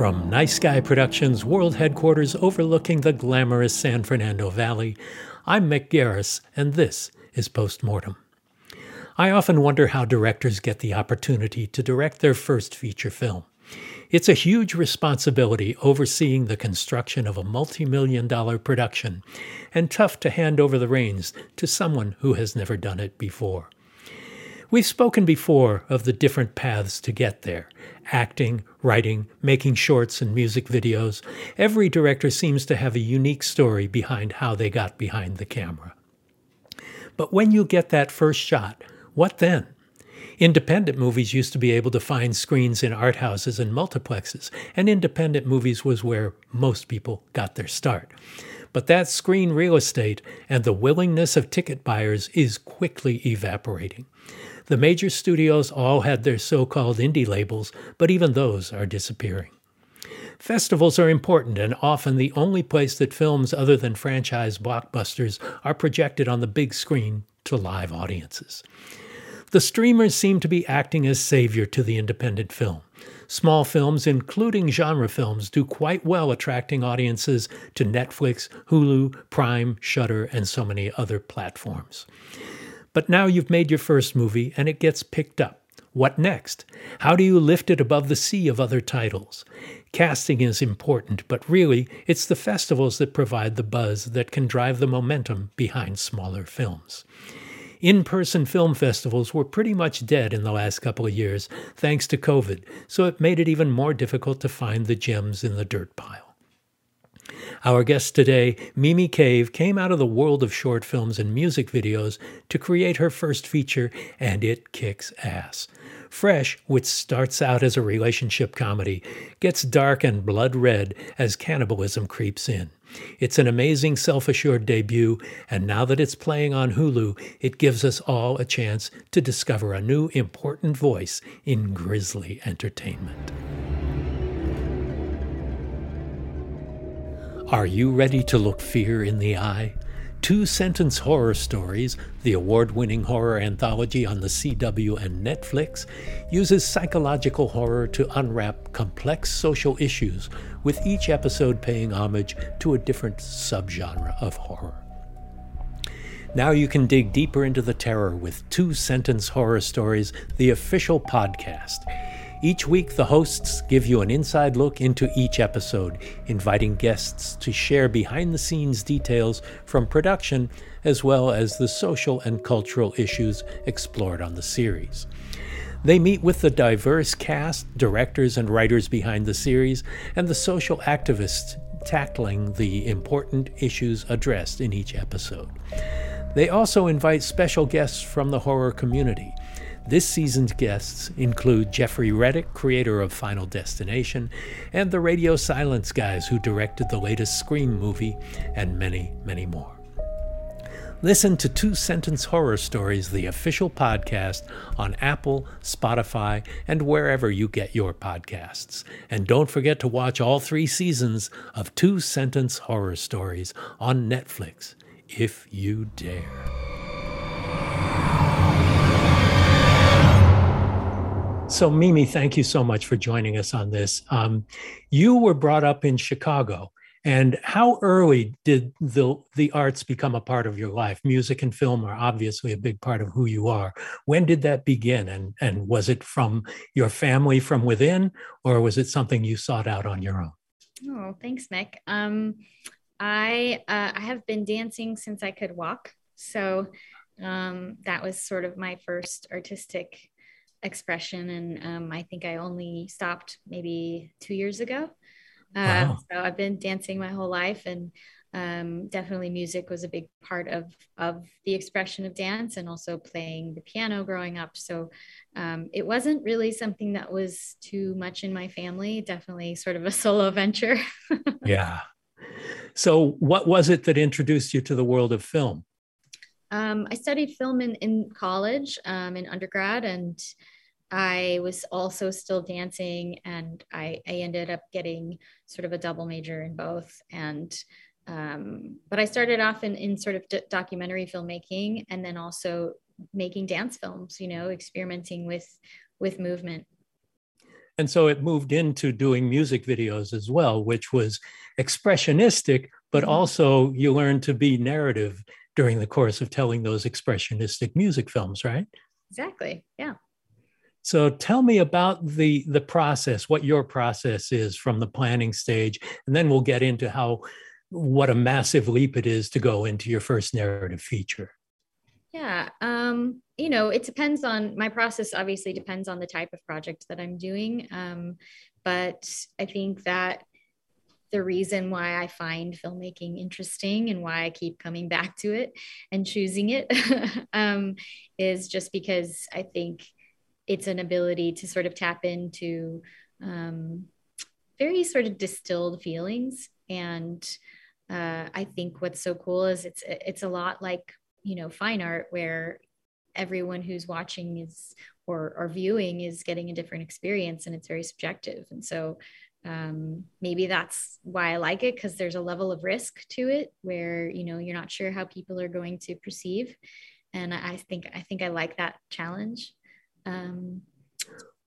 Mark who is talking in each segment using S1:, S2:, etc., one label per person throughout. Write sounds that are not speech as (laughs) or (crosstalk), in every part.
S1: From Nice Guy Productions world headquarters overlooking the glamorous San Fernando Valley, I'm Mick Garris, and this is Postmortem. I often wonder how directors get the opportunity to direct their first feature film. It's a huge responsibility overseeing the construction of a multi million dollar production, and tough to hand over the reins to someone who has never done it before. We've spoken before of the different paths to get there acting, writing, making shorts and music videos. Every director seems to have a unique story behind how they got behind the camera. But when you get that first shot, what then? Independent movies used to be able to find screens in art houses and multiplexes, and independent movies was where most people got their start. But that screen real estate and the willingness of ticket buyers is quickly evaporating. The major studios all had their so called indie labels, but even those are disappearing. Festivals are important and often the only place that films other than franchise blockbusters are projected on the big screen to live audiences. The streamers seem to be acting as savior to the independent film. Small films, including genre films, do quite well attracting audiences to Netflix, Hulu, Prime, Shudder, and so many other platforms. But now you've made your first movie and it gets picked up. What next? How do you lift it above the sea of other titles? Casting is important, but really, it's the festivals that provide the buzz that can drive the momentum behind smaller films. In person film festivals were pretty much dead in the last couple of years, thanks to COVID, so it made it even more difficult to find the gems in the dirt pile. Our guest today, Mimi Cave, came out of the world of short films and music videos to create her first feature, and it kicks ass. Fresh, which starts out as a relationship comedy, gets dark and blood red as cannibalism creeps in. It's an amazing self assured debut, and now that it's playing on Hulu, it gives us all a chance to discover a new important voice in grisly entertainment. Are you ready to look fear in the eye? Two Sentence Horror Stories, the award winning horror anthology on the CW and Netflix, uses psychological horror to unwrap complex social issues, with each episode paying homage to a different subgenre of horror. Now you can dig deeper into the terror with Two Sentence Horror Stories, the official podcast. Each week, the hosts give you an inside look into each episode, inviting guests to share behind the scenes details from production as well as the social and cultural issues explored on the series. They meet with the diverse cast, directors, and writers behind the series, and the social activists tackling the important issues addressed in each episode. They also invite special guests from the horror community this season's guests include Jeffrey Reddick, creator of Final Destination, and the Radio Silence guys who directed the latest Scream movie, and many, many more. Listen to Two Sentence Horror Stories, the official podcast, on Apple, Spotify, and wherever you get your podcasts. And don't forget to watch all three seasons of Two Sentence Horror Stories on Netflix, if you dare. So, Mimi, thank you so much for joining us on this. Um, you were brought up in Chicago, and how early did the the arts become a part of your life? Music and film are obviously a big part of who you are. When did that begin, and and was it from your family from within, or was it something you sought out on your own?
S2: Oh, thanks, Mick. Um, I uh, I have been dancing since I could walk, so um, that was sort of my first artistic expression. And um, I think I only stopped maybe two years ago. Uh, wow. So I've been dancing my whole life, and um, definitely music was a big part of of the expression of dance, and also playing the piano growing up. So um, it wasn't really something that was too much in my family. Definitely sort of a (laughs) solo venture.
S1: yeah. So, what was it that introduced you to the world of film?
S2: Um, I studied film in, in college, um, in undergrad, and I was also still dancing, and I, I ended up getting sort of a double major in both. And um, but I started off in, in sort of d- documentary filmmaking, and then also making dance films. You know, experimenting with with movement.
S1: And so it moved into doing music videos as well, which was expressionistic, but mm-hmm. also you learned to be narrative during the course of telling those expressionistic music films, right?
S2: Exactly. Yeah.
S1: So tell me about the the process, what your process is from the planning stage, and then we'll get into how what a massive leap it is to go into your first narrative feature.
S2: Yeah. Um, you know, it depends on my process, obviously, depends on the type of project that I'm doing. Um, but I think that the reason why I find filmmaking interesting and why I keep coming back to it and choosing it (laughs) um, is just because I think it's an ability to sort of tap into um, very sort of distilled feelings. And uh, I think what's so cool is it's it's a lot like you know fine art where everyone who's watching is or, or viewing is getting a different experience and it's very subjective and so um, maybe that's why i like it because there's a level of risk to it where you know you're not sure how people are going to perceive. And i think i think i like that challenge. Um,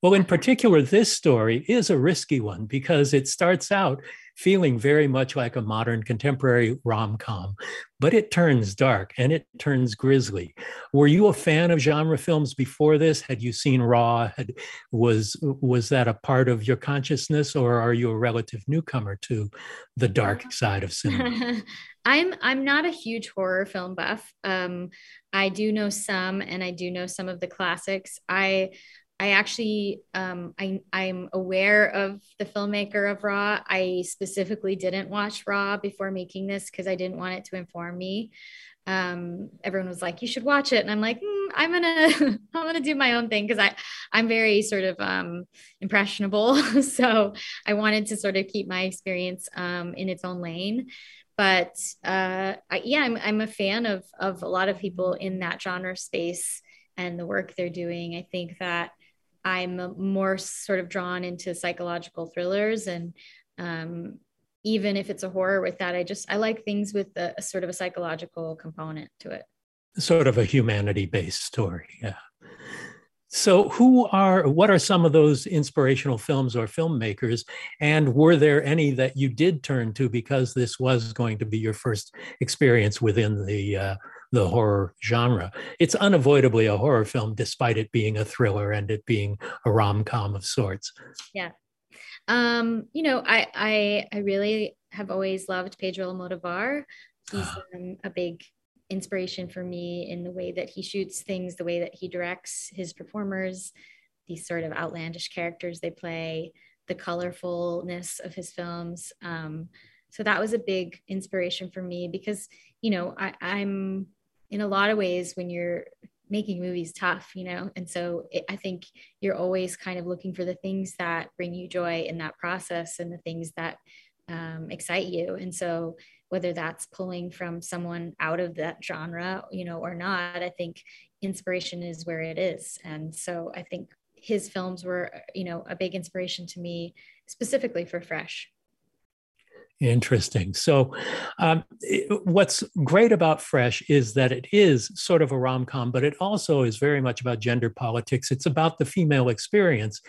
S1: well, in particular, this story is a risky one because it starts out feeling very much like a modern contemporary rom com, but it turns dark and it turns grisly. Were you a fan of genre films before this? Had you seen Raw? Had, was was that a part of your consciousness, or are you a relative newcomer to the dark (laughs) side of cinema? (laughs)
S2: I'm I'm not a huge horror film buff. Um, I do know some, and I do know some of the classics. I I actually um, I I'm aware of the filmmaker of Raw. I specifically didn't watch Raw before making this because I didn't want it to inform me. Um, everyone was like, "You should watch it," and I'm like, mm, "I'm gonna (laughs) I'm gonna do my own thing" because I I'm very sort of um, impressionable, (laughs) so I wanted to sort of keep my experience um, in its own lane. But uh, I, yeah, I'm I'm a fan of of a lot of people in that genre space and the work they're doing. I think that I'm more sort of drawn into psychological thrillers and um, even if it's a horror with that, I just I like things with a, a sort of a psychological component to it.
S1: Sort of a humanity based story, yeah. So, who are, what are some of those inspirational films or filmmakers? And were there any that you did turn to because this was going to be your first experience within the uh, the horror genre? It's unavoidably a horror film, despite it being a thriller and it being a rom com of sorts.
S2: Yeah, um, you know, I I I really have always loved Pedro Almodovar. He's um, a big inspiration for me in the way that he shoots things, the way that he directs his performers, these sort of outlandish characters they play, the colorfulness of his films. Um, so that was a big inspiration for me because, you know, I, I'm in a lot of ways when you're making movies tough, you know? And so it, I think you're always kind of looking for the things that bring you joy in that process and the things that um, excite you. And so whether that's pulling from someone out of that genre, you know, or not, I think inspiration is where it is. And so I think his films were, you know, a big inspiration to me specifically for Fresh.
S1: Interesting. So, um, what's great about Fresh is that it is sort of a rom com, but it also is very much about gender politics. It's about the female experience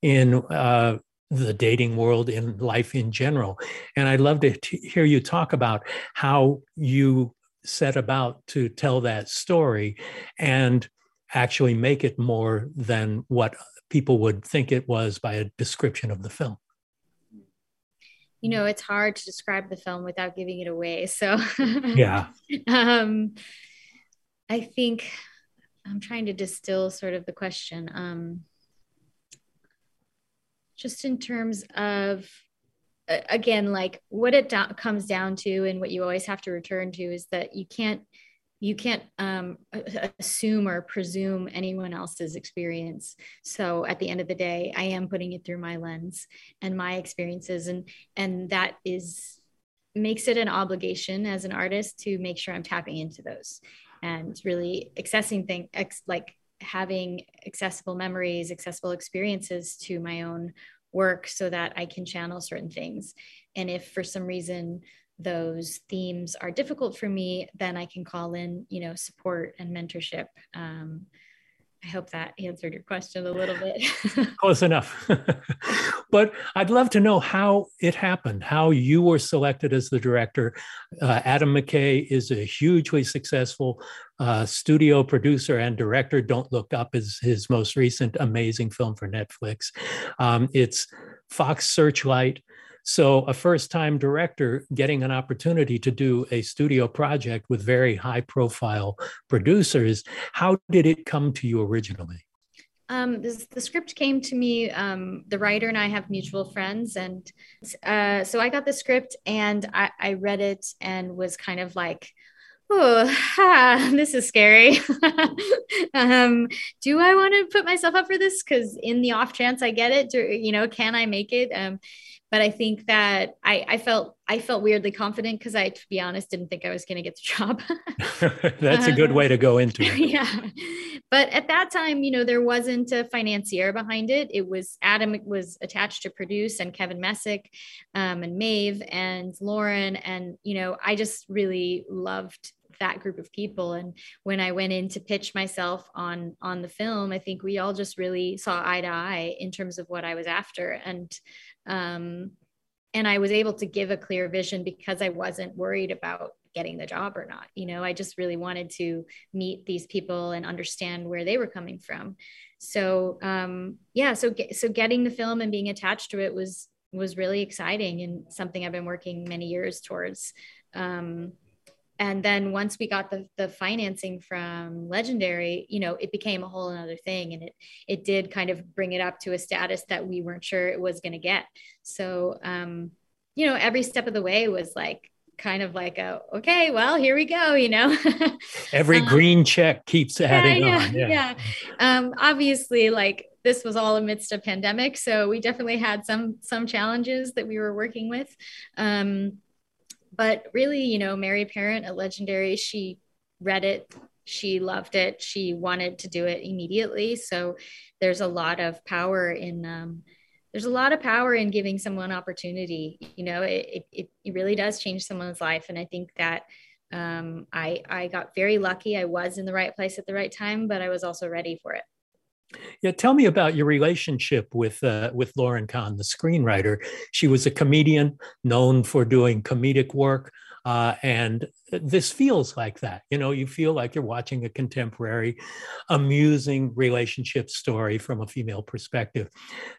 S1: in uh, the dating world in life in general. And I'd love to t- hear you talk about how you set about to tell that story and actually make it more than what people would think it was by a description of the film.
S2: You know, it's hard to describe the film without giving it away. So,
S1: yeah. (laughs)
S2: um, I think I'm trying to distill sort of the question. Um, just in terms of again like what it do- comes down to and what you always have to return to is that you can't you can't um, assume or presume anyone else's experience so at the end of the day i am putting it through my lens and my experiences and and that is makes it an obligation as an artist to make sure I'm tapping into those and really accessing things ex- like having accessible memories, accessible experiences to my own work so that I can channel certain things. And if for some reason those themes are difficult for me, then I can call in, you know, support and mentorship. Um, I hope that answered your question a little bit. (laughs)
S1: Close enough. (laughs) but I'd love to know how it happened, how you were selected as the director. Uh, Adam McKay is a hugely successful uh, studio producer and director. Don't Look Up is his most recent amazing film for Netflix. Um, it's Fox Searchlight. So, a first time director getting an opportunity to do a studio project with very high profile producers, how did it come to you originally?
S2: Um, this, the script came to me. Um, the writer and I have mutual friends, and uh, so I got the script and I, I read it and was kind of like, oh, ah, (laughs) this is scary. (laughs) um, do I want to put myself up for this? Because in the off chance I get it, do, you know, can I make it? Um, but I think that I, I felt I felt weirdly confident because I, to be honest, didn't think I was going to get the job. (laughs)
S1: That's a good way to go into it. (laughs)
S2: yeah, but at that time, you know, there wasn't a financier behind it. It was Adam was attached to produce, and Kevin Messick, um, and Maeve and Lauren, and you know, I just really loved that group of people and when i went in to pitch myself on on the film i think we all just really saw eye to eye in terms of what i was after and um, and I was able to give a clear vision because I wasn't worried about getting the job or not. You know, I just really wanted to meet these people and understand where they were coming from. So um, yeah, so so getting the film and being attached to it was was really exciting and something I've been working many years towards. Um, and then once we got the, the financing from legendary you know it became a whole another thing and it it did kind of bring it up to a status that we weren't sure it was going to get. So um you know every step of the way was like kind of like a okay well here we go you know? (laughs)
S1: Every um, green check keeps adding
S2: yeah,
S1: on
S2: yeah, yeah. Um, obviously like this was all amidst a pandemic so we definitely had some some challenges that we were working with. Um, but really, you know, Mary Parent at Legendary, she read it, she loved it, she wanted to do it immediately. So there's a lot of power in um, there's a lot of power in giving someone opportunity. You know, it, it, it really does change someone's life. And I think that um, I, I got very lucky. I was in the right place at the right time, but I was also ready for it.
S1: Yeah, tell me about your relationship with uh, with Lauren Kahn, the screenwriter. She was a comedian known for doing comedic work, uh, and this feels like that. You know, you feel like you're watching a contemporary, amusing relationship story from a female perspective.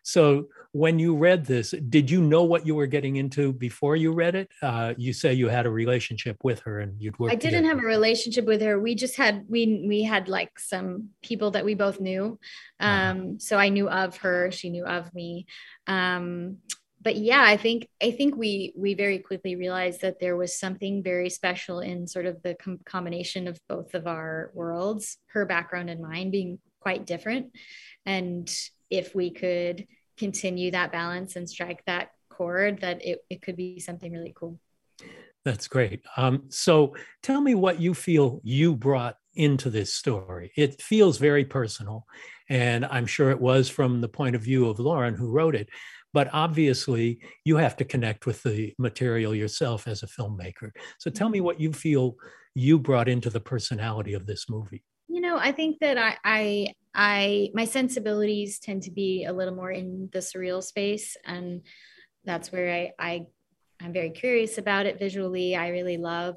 S1: So, when you read this, did you know what you were getting into before you read it? Uh, you say you had a relationship with her and you'd work.
S2: I didn't
S1: together.
S2: have a relationship with her. We just had we we had like some people that we both knew. Uh-huh. Um, uh-huh. So I knew of her. She knew of me. Um, but yeah, I think I think we we very quickly realized that there was something very special in sort of the com- combination of both of our worlds, her background and mine being quite different, and if we could continue that balance and strike that chord, that it, it could be something really cool.
S1: That's great. Um, so tell me what you feel you brought into this story. It feels very personal, and I'm sure it was from the point of view of Lauren, who wrote it. But obviously, you have to connect with the material yourself as a filmmaker. So tell me mm-hmm. what you feel you brought into the personality of this movie.
S2: You know, I think that I, I, I, my sensibilities tend to be a little more in the surreal space, and that's where I, I, I'm very curious about it visually. I really love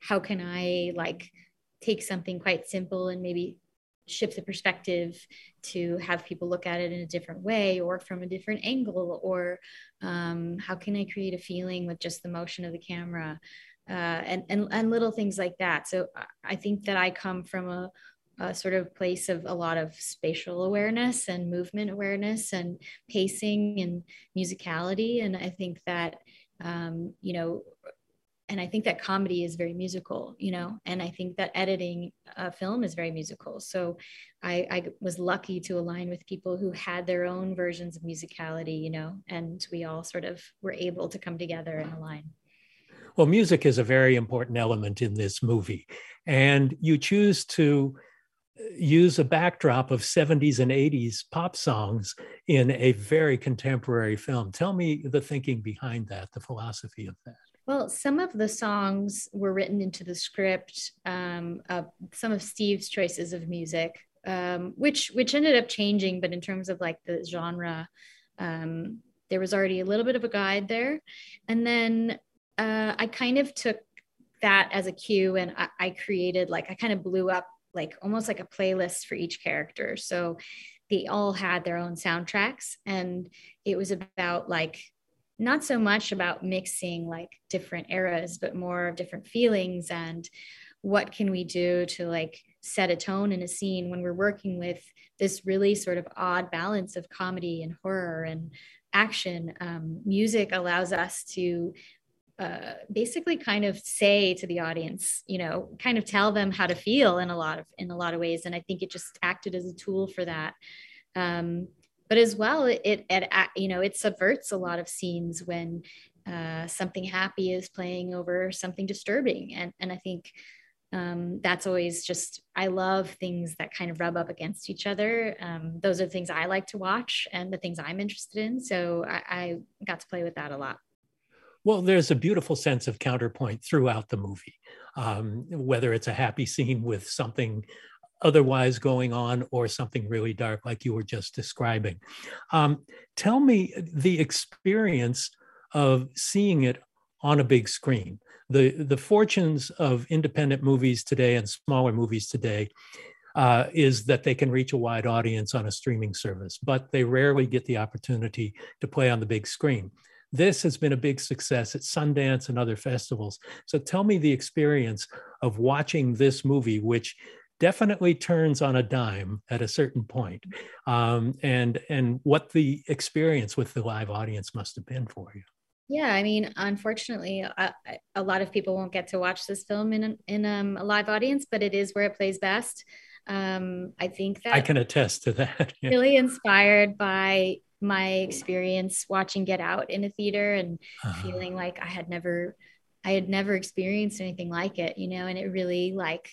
S2: how can I like take something quite simple and maybe shift the perspective to have people look at it in a different way or from a different angle or um, how can i create a feeling with just the motion of the camera uh, and, and and little things like that. So i think that i come from a, a sort of place of a lot of spatial awareness and movement awareness and pacing and musicality. And i think that um, you know and I think that comedy is very musical, you know, and I think that editing a film is very musical. So I, I, was lucky to align with people who had their own versions of musicality, you know, and we all sort of were able to come together and align.
S1: Well, music is a very important element in this movie. And you choose to uh, use a backdrop of 70s and 80s pop songs in a very contemporary film. Tell me the thinking behind that, the philosophy of that.
S2: Well, some of the songs were written into the script. Um, uh, some of Steve's choices of music, um, which which ended up changing, but in terms of like the genre, um, there was already a little bit of a guide there. And then uh, I kind of took that as a cue and I, I created like, I kind of blew up like almost like a playlist for each character. So they all had their own soundtracks and it was about like not so much about mixing like different eras but more of different feelings and what can we do to like set a tone in a scene when we're working with this really sort of odd balance of comedy and horror and action. Um, music allows us to uh, basically kind of say to the audience you know kind of tell them how to feel in a lot of in a lot of ways. And i think it just acted as a tool for that. Um, but as well it, it, it, you know it subverts a lot of scenes when uh, something happy is playing over something disturbing. And and i think um, that's always just i love things that kind of rub up against each other. Um, those are the things i like to watch and the things i'm interested in. So I, I got to play with that a lot.
S1: Well there's a beautiful sense of counterpoint throughout the movie. Um, whether it's a happy scene with something otherwise going on or something really dark like you were just describing um, tell me the experience of seeing it on a big screen the the fortunes of independent movies today and smaller movies today uh, is that they can reach a wide audience on a streaming service, but they rarely get the opportunity to play on the big screen. This has been a big success at Sundance and other festivals. So tell me the experience of watching this movie, which definitely turns on a dime at a certain point, um, and and what the experience with the live audience must have been for you.
S2: Yeah, I mean, unfortunately, a, a lot of people won't get to watch this film in in um, a live audience, but it is where it plays best. Um, I think that
S1: I can attest to that. (laughs)
S2: Yeah. Really inspired by my experience watching Get Out in a theater and uh-huh. feeling like I had never, I had never experienced anything like it, you know, and it really like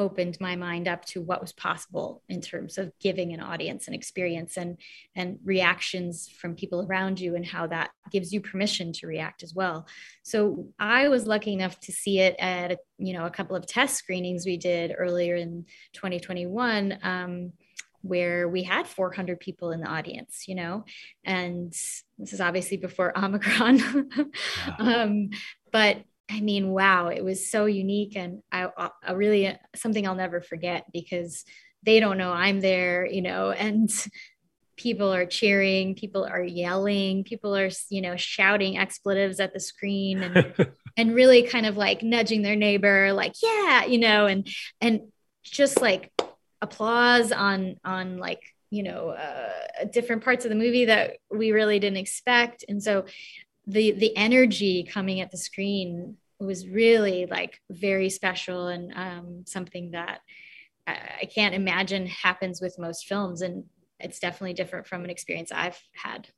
S2: opened my mind up to what was possible in terms of giving an audience an experience and and reactions from people around you and how that gives you permission to react as well. So i was lucky enough to see it at a, you know a couple of test screenings we did earlier in 2021 um, where we had 400 people in the audience you know and this is obviously before (laughs) omicron. Um, but I mean, wow, it was so unique and I, I really something I'll never forget because they don't know I'm there, you know, (laughs) and people are cheering, people are yelling, people are, you know, shouting expletives at the screen and (laughs) and really kind of like nudging their neighbor like, yeah, you know, and and just like applause on on like you know uh, different parts of the movie that we really didn't expect. And so the the energy coming at the screen was really like very special and um, something that I, I can't imagine happens with most films and it's definitely different from an experience I've had.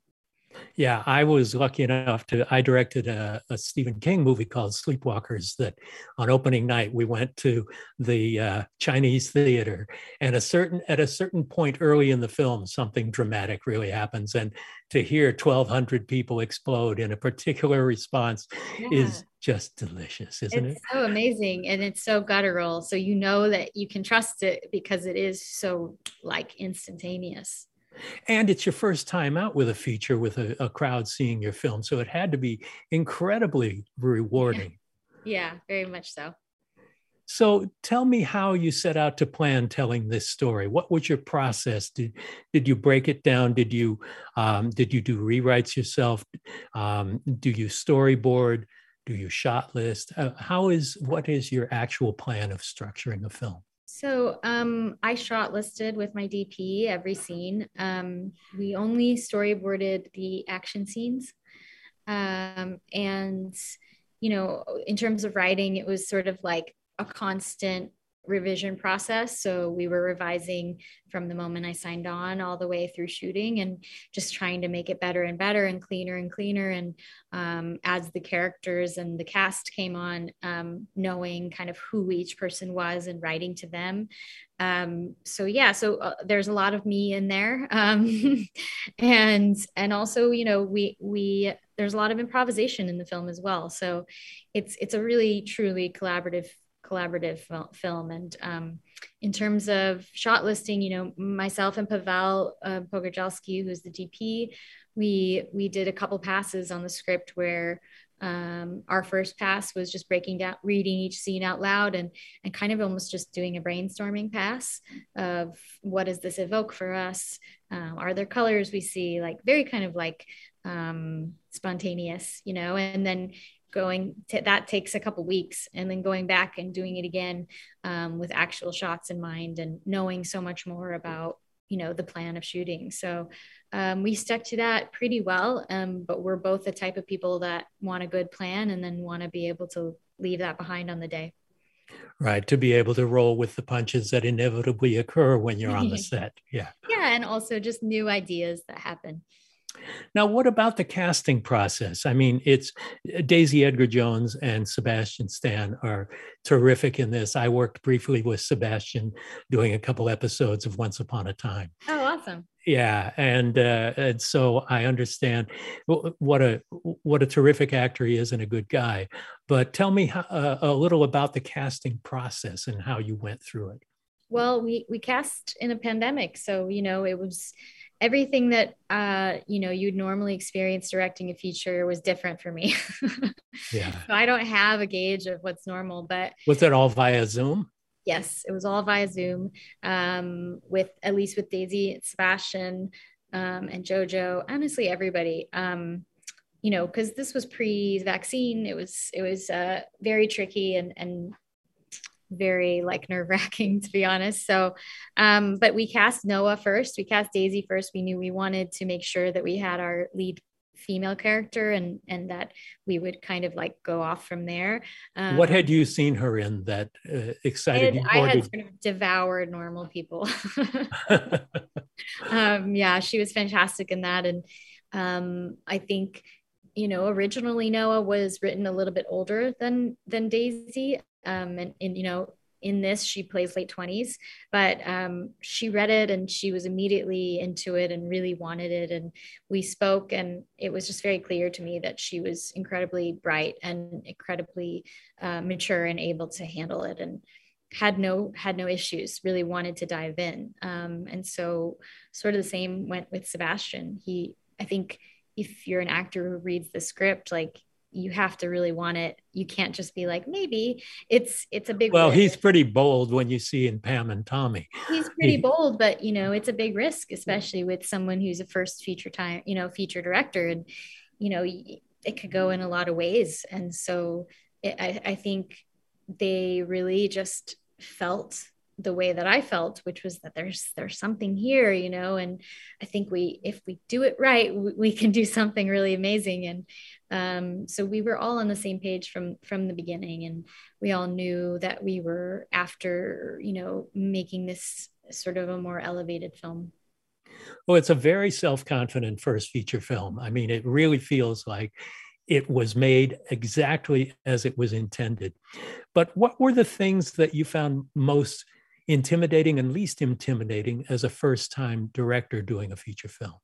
S1: Yeah, I was lucky enough to. I directed a, a, Stephen King movie called Sleepwalkers. That on opening night we went to the uh, Chinese theater, and a certain at a certain point early in the film, something dramatic really happens, and to hear 1,200 people explode in a particular response yeah. is just delicious, isn't
S2: it's
S1: it?
S2: so amazing, and it's so guttural. So you know that you can trust it because it is so like instantaneous.
S1: And it's your first time out with a feature with a, a crowd seeing your film. So it had to be incredibly rewarding.
S2: Yeah, very much so.
S1: So tell me how you set out to plan telling this story. What was your process? Did did you break it down? Did you um, did you do rewrites yourself? Um, do you storyboard? Do you shot list? Uh, how is what is your actual plan of structuring a film?
S2: So um, I shot listed with my DP every scene. Um, we only storyboarded the action scenes. Um, and, you know, in terms of writing, it was sort of like a constant revision process. So we were revising from the moment I signed on all the way through shooting and just trying to make it better and better and cleaner and cleaner. And um, as the characters and the cast came on, um, knowing kind of who each person was and writing to them. Um, so yeah, so uh, there's a lot of me in there, (laughs) um, and and also you know we we there's a lot of improvisation in the film as well. So it's it's a really truly collaborative collaborative film. And um, in terms of shot listing, you know, myself and Pavel uh, who's the DP, we we did a couple passes on the script where um, our first pass was just breaking down, reading each scene out loud, and and kind of almost just doing a brainstorming pass of what does this evoke for us? Um, are there colors we see? Like very kind of like um, spontaneous, you know. And then going to, that takes a couple weeks and then going back and doing it again um, with actual shots in mind and knowing so much more about you know the plan of shooting. So um, we stuck to that pretty well um, but we're both the type of people that want a good plan and then want to be able to leave that behind on the day.
S1: Right to be able to roll with the punches that inevitably occur when you're on the (laughs) set yeah.
S2: Yeah and also just new ideas that happen
S1: now, what about the casting process? I mean, it's uh, Daisy Edgar Jones and Sebastian Stan are terrific in this. I worked briefly with Sebastian doing a couple episodes of Once Upon a Time.
S2: Oh, awesome.
S1: Yeah, and uh, and so I understand what a what a terrific actor he is and a good guy. But tell me uh, a little about the casting process and how you went through it.
S2: Well, we we cast in a pandemic, so you know it was everything that uh, you know you'd normally experience directing a feature was different for me. (laughs) yeah. So I don't have a gauge of what's normal, but
S1: was it all via Zoom?
S2: Yes, it was all via Zoom. Um, with at least with Daisy, Sebastian, um, and JoJo. Honestly, everybody. Um, you know, because this was pre-vaccine, it was it was uh, very tricky and and very like nerve wracking (laughs) to be honest. So, um, but we cast Noah first. We cast Daisy first. We knew we wanted to make sure that we had our lead female character and and that we would kind of like go off from there.
S1: Um, what had you seen her in that uh, excited
S2: you? I had sort of devoured normal people. (laughs) (laughs) um, yeah, she was fantastic in that, and um, I think you know originally Noah was written a little bit older than than Daisy, um, and, and you know in this she plays late 20s but um, she read it and she was immediately into it and really wanted it. And we spoke and it was just very clear to me that she was incredibly bright and incredibly uh, mature and able to handle it and had no had no issues really wanted to dive in. Um, and so sort of the same went with sebastian. He i think if you're an actor who reads the script like you have to really want it. You can't just be like, maybe it's it's a big
S1: well, risk. he's pretty bold when you see in Pam and Tommy.
S2: He's pretty he, bold, but you know, it's a big risk, especially with someone who's a first feature time, you know, feature director. And, you know, it could go in a lot of ways. And so it, I, I think they really just felt the way that I felt, which was that there's there's something here, you know, and I think we if we do it right, we, we can do something really amazing. And um, so we were all on the same page from from the beginning, and we all knew that we were after, you know, making this sort of a more elevated film.
S1: Well, it's a very self-confident first feature film. I mean, it really feels like it was made exactly as it was intended. But what were the things that you found most intimidating and least intimidating as a first time director doing a feature film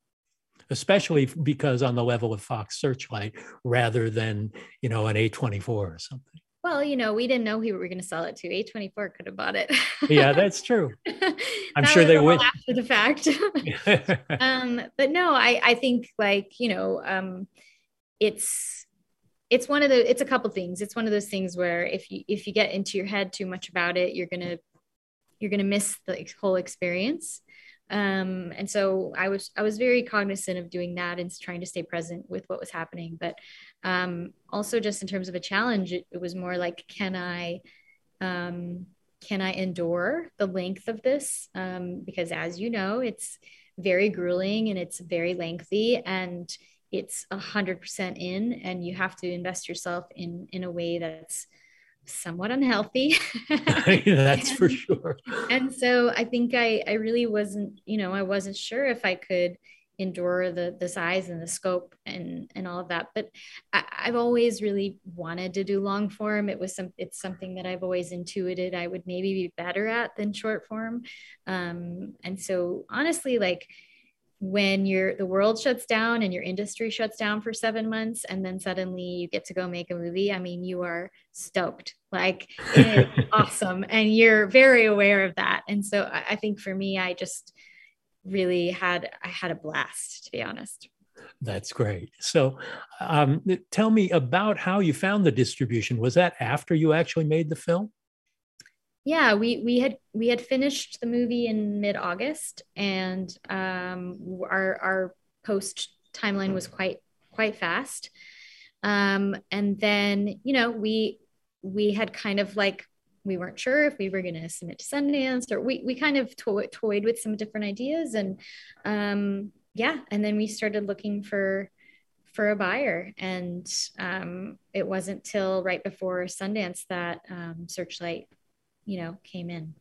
S1: especially because on the level of fox searchlight rather than you know an a24 or something.
S2: Well you know we didn't know who we were going to sell it to. A24 could have bought it.
S1: Yeah that's true. (laughs) I'm sure they would.
S2: after the fact. (laughs) Um, but no i i think like you know um, it's it's one of the it's a couple things. It's one of those things where if you if you get into your head too much about it you're to you're going to miss the whole experience um, and so i was i was very cognizant of doing that and trying to stay present with what was happening. But um, also just in terms of a challenge it, it was more like can i um, can i endure the length of this? Um, because as you know it's very grueling and it's very lengthy and it's a hundred percent in and you have to invest yourself in in a way that's somewhat unhealthy. (laughs)
S1: That's for (laughs) sure.
S2: And so I think I, I really wasn't, you know, I wasn't sure if I could endure the the size and the scope and and all of that. But I, have always really wanted to do long form. It was some it's something that I've always intuited I would maybe be better at than short form. Um, and so honestly, like when your the world shuts down and your industry shuts down for seven months and then suddenly you get to go make a movie i mean you are stoked. Like it's (laughs) awesome and you're very aware of that. And so I, I think for me i just really had i had a blast to be honest.
S1: That's great. So um, tell me about how you found the distribution. Was that after you actually made the film
S2: yeah we we had we had finished the movie in mid-august and um, our our post timeline was quite quite fast. Um, and then you know we we had kind of like we weren't sure if we were going to submit to Sundance or we we kind of to- toyed with some different ideas and um, yeah and then we started looking for for a buyer and um, it wasn't till right before Sundance that um, Searchlight you know came in.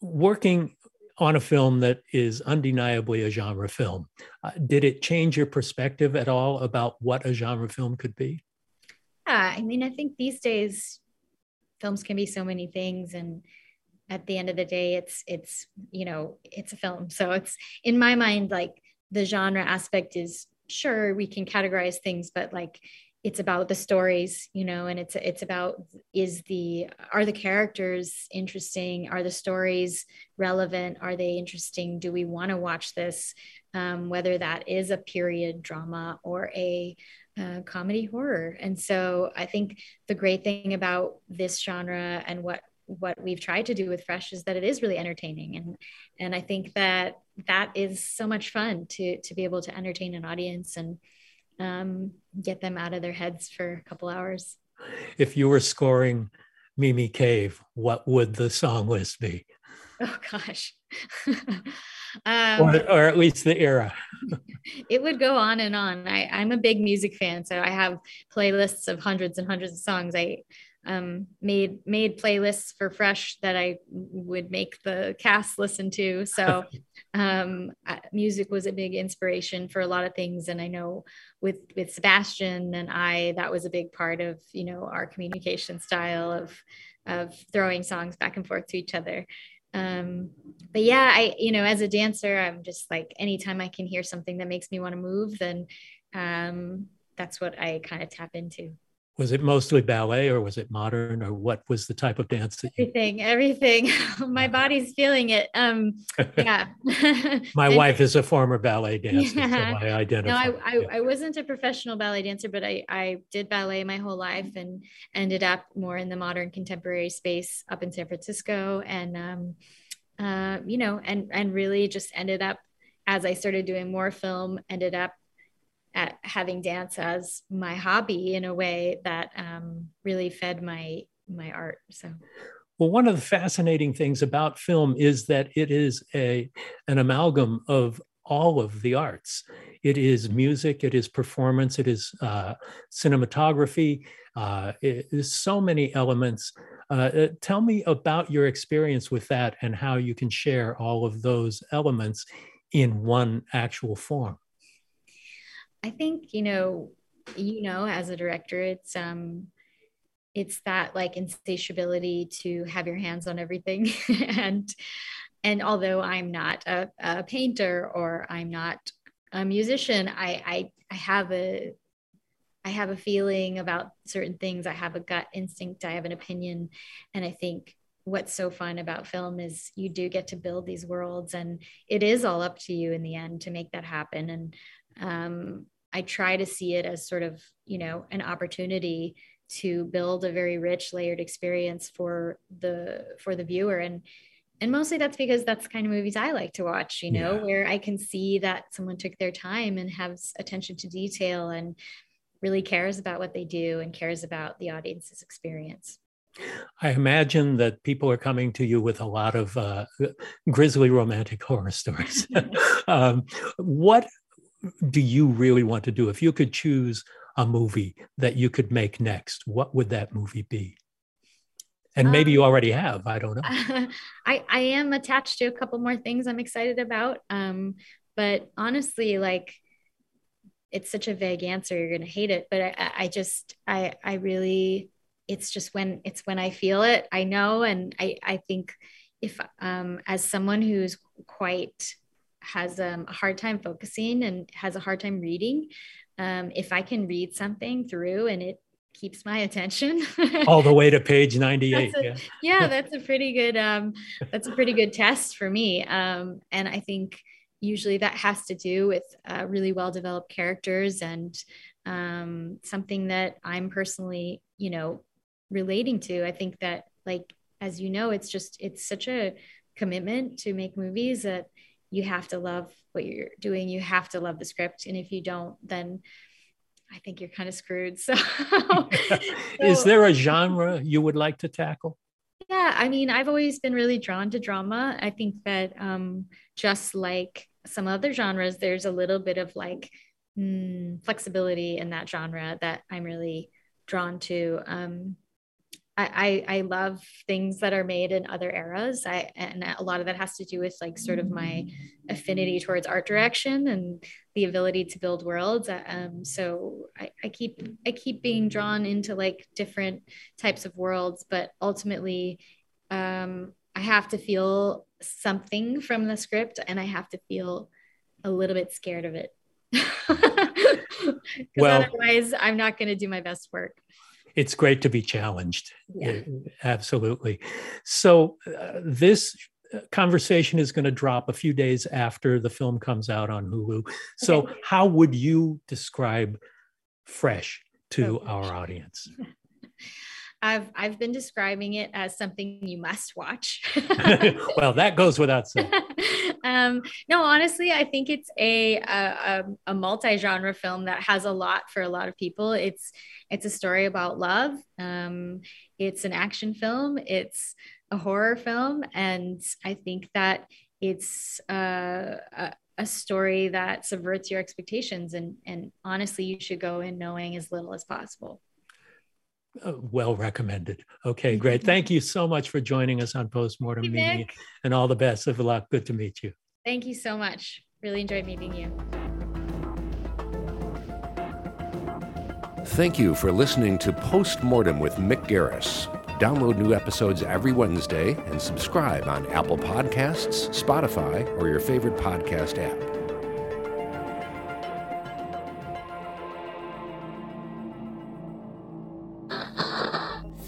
S1: Working on a film that is undeniably a genre film uh, did it change your perspective at all about what a genre film could be?
S2: Yeah i mean i think these days films can be so many things and at the end of the day it's it's you know it's a film. So it's in my mind like the genre aspect is sure we can categorize things but like it's about the stories you know and it's it's about is the are the characters interesting? Are the stories relevant? Are they interesting? Do we want to watch this? Um, whether that is a period drama or a uh, comedy horror. And so i think the great thing about this genre and what what we've tried to do with fresh is that it is really entertaining. And and i think that that is so much fun to to be able to entertain an audience and um, get them out of their heads for a couple hours.
S1: If you were scoring Mimi Cave, what would the song list be? (laughs)
S2: Oh gosh. (laughs)
S1: um, or, or at least the era. (laughs)
S2: it would go on and on. I, I'm a big music fan, so I have playlists of hundreds and hundreds of songs. I um, made made playlists for Fresh that I would make the cast listen to. So (laughs) um, music was a big inspiration for a lot of things, and I know with with Sebastian and I, that was a big part of you know our communication style of of throwing songs back and forth to each other. Um, but yeah, I you know as a dancer, I'm just like anytime I can hear something that makes me want to move, then um, that's what I kind of tap into
S1: was it mostly ballet or was it modern or what was the type of dance that
S2: you... everything everything. (laughs) My body's feeling it um (laughs) yeah. (laughs)
S1: My and, wife is a former ballet dancer yeah. so i identify
S2: no I, I, I wasn't a professional ballet dancer but i i did ballet my whole life and ended up more in the modern contemporary space up in san francisco and um uh you know and and really just ended up as i started doing more film ended up at having dance as my hobby in a way that um, really fed my my art. So.
S1: Well, one of the fascinating things about film is that it is a an amalgam of all of the arts. It is music, it is performance, it is uh, cinematography. Uh, it is so many elements. Uh, uh tell me about your experience with that and how you can share all of those elements in one actual form.
S2: I think, you know, you know, as a director, it's um it's that like insatiability to have your hands on everything. (laughs) and and although I'm not a, a painter or I'm not a musician, I, I I have a I have a feeling about certain things. I have a gut instinct. I have an opinion. And I think what's so fun about film is you do get to build these worlds and it is all up to you in the end to make that happen. And um, I try to see it as sort of, you know, an opportunity to build a very rich layered experience for the for the viewer and and mostly that's because that's kind of movies I like to watch, you know, yeah. where I can see that someone took their time and has attention to detail and really cares about what they do and cares about the audience's experience.
S1: I imagine that people are coming to you with a lot of uh, grisly romantic horror stories. (laughs) (laughs) um, what do you really want to do? If you could choose a movie that you could make next, what would that movie be? And maybe um, you already have. I don't know. (laughs)
S2: I, I am attached to a couple more things I'm excited about. Um, but honestly, like it's such a vague answer. You're gonna hate it. But I, I just I I really it's just when it's when I feel it, I know. And I, I think if um as someone who's quite has um, a hard time focusing and has a hard time reading, um, if I can read something through and it keeps my attention (laughs)
S1: all the way to page 98
S2: a, yeah. yeah (laughs) that's a pretty good um that's a pretty good test for me um and i think usually that has to do with uh, really well developed characters and um something that i'm personally you know relating to i think that like as you know it's just it's such a commitment to make movies that you have to love what you're doing you have to love the script and if you don't then I think you're kind of screwed. (laughs) So, (laughs)
S1: is there a genre you would like to tackle?
S2: Yeah, I mean, I've always been really drawn to drama. I think that um, just like some other genres, there's a little bit of like mm, flexibility in that genre that I'm really drawn to. Um, I, I, love things that are made in other eras. I and a lot of that has to do with like sort of my affinity towards art direction and the ability to build worlds. Uh, um, so I, I keep I keep being drawn into like different types of worlds, but ultimately um, I have to feel something from the script and I have to feel a little bit scared of it. (laughs) well, otherwise I'm not going to do my best work
S1: it's great to be challenged. Yeah. Absolutely. So uh, this uh, conversation is going to drop a few days after the film comes out on Hulu. So okay. how would you describe Fresh to oh, our audience? (laughs)
S2: I've I've been describing it as something you must watch. (laughs)
S1: well, that goes without saying. (laughs)
S2: um, no, honestly, I think it's a, a a multi-genre film that has a lot for a lot of people. It's it's a story about love. Um, it's an action film. It's a horror film, and I think that it's uh, a, a story that subverts your expectations. And and honestly, you should go in knowing as little as possible.
S1: Uh, well recommended. Okay, great. Thank you so much for joining us on Postmortem hey, Media Nick. and all the best of luck. Good to meet you.
S2: Thank you so much. Really enjoyed meeting you.
S3: Thank you for listening to Postmortem with Mick Garris. Download new episodes every Wednesday and subscribe on Apple Podcasts, Spotify, or your favorite podcast app.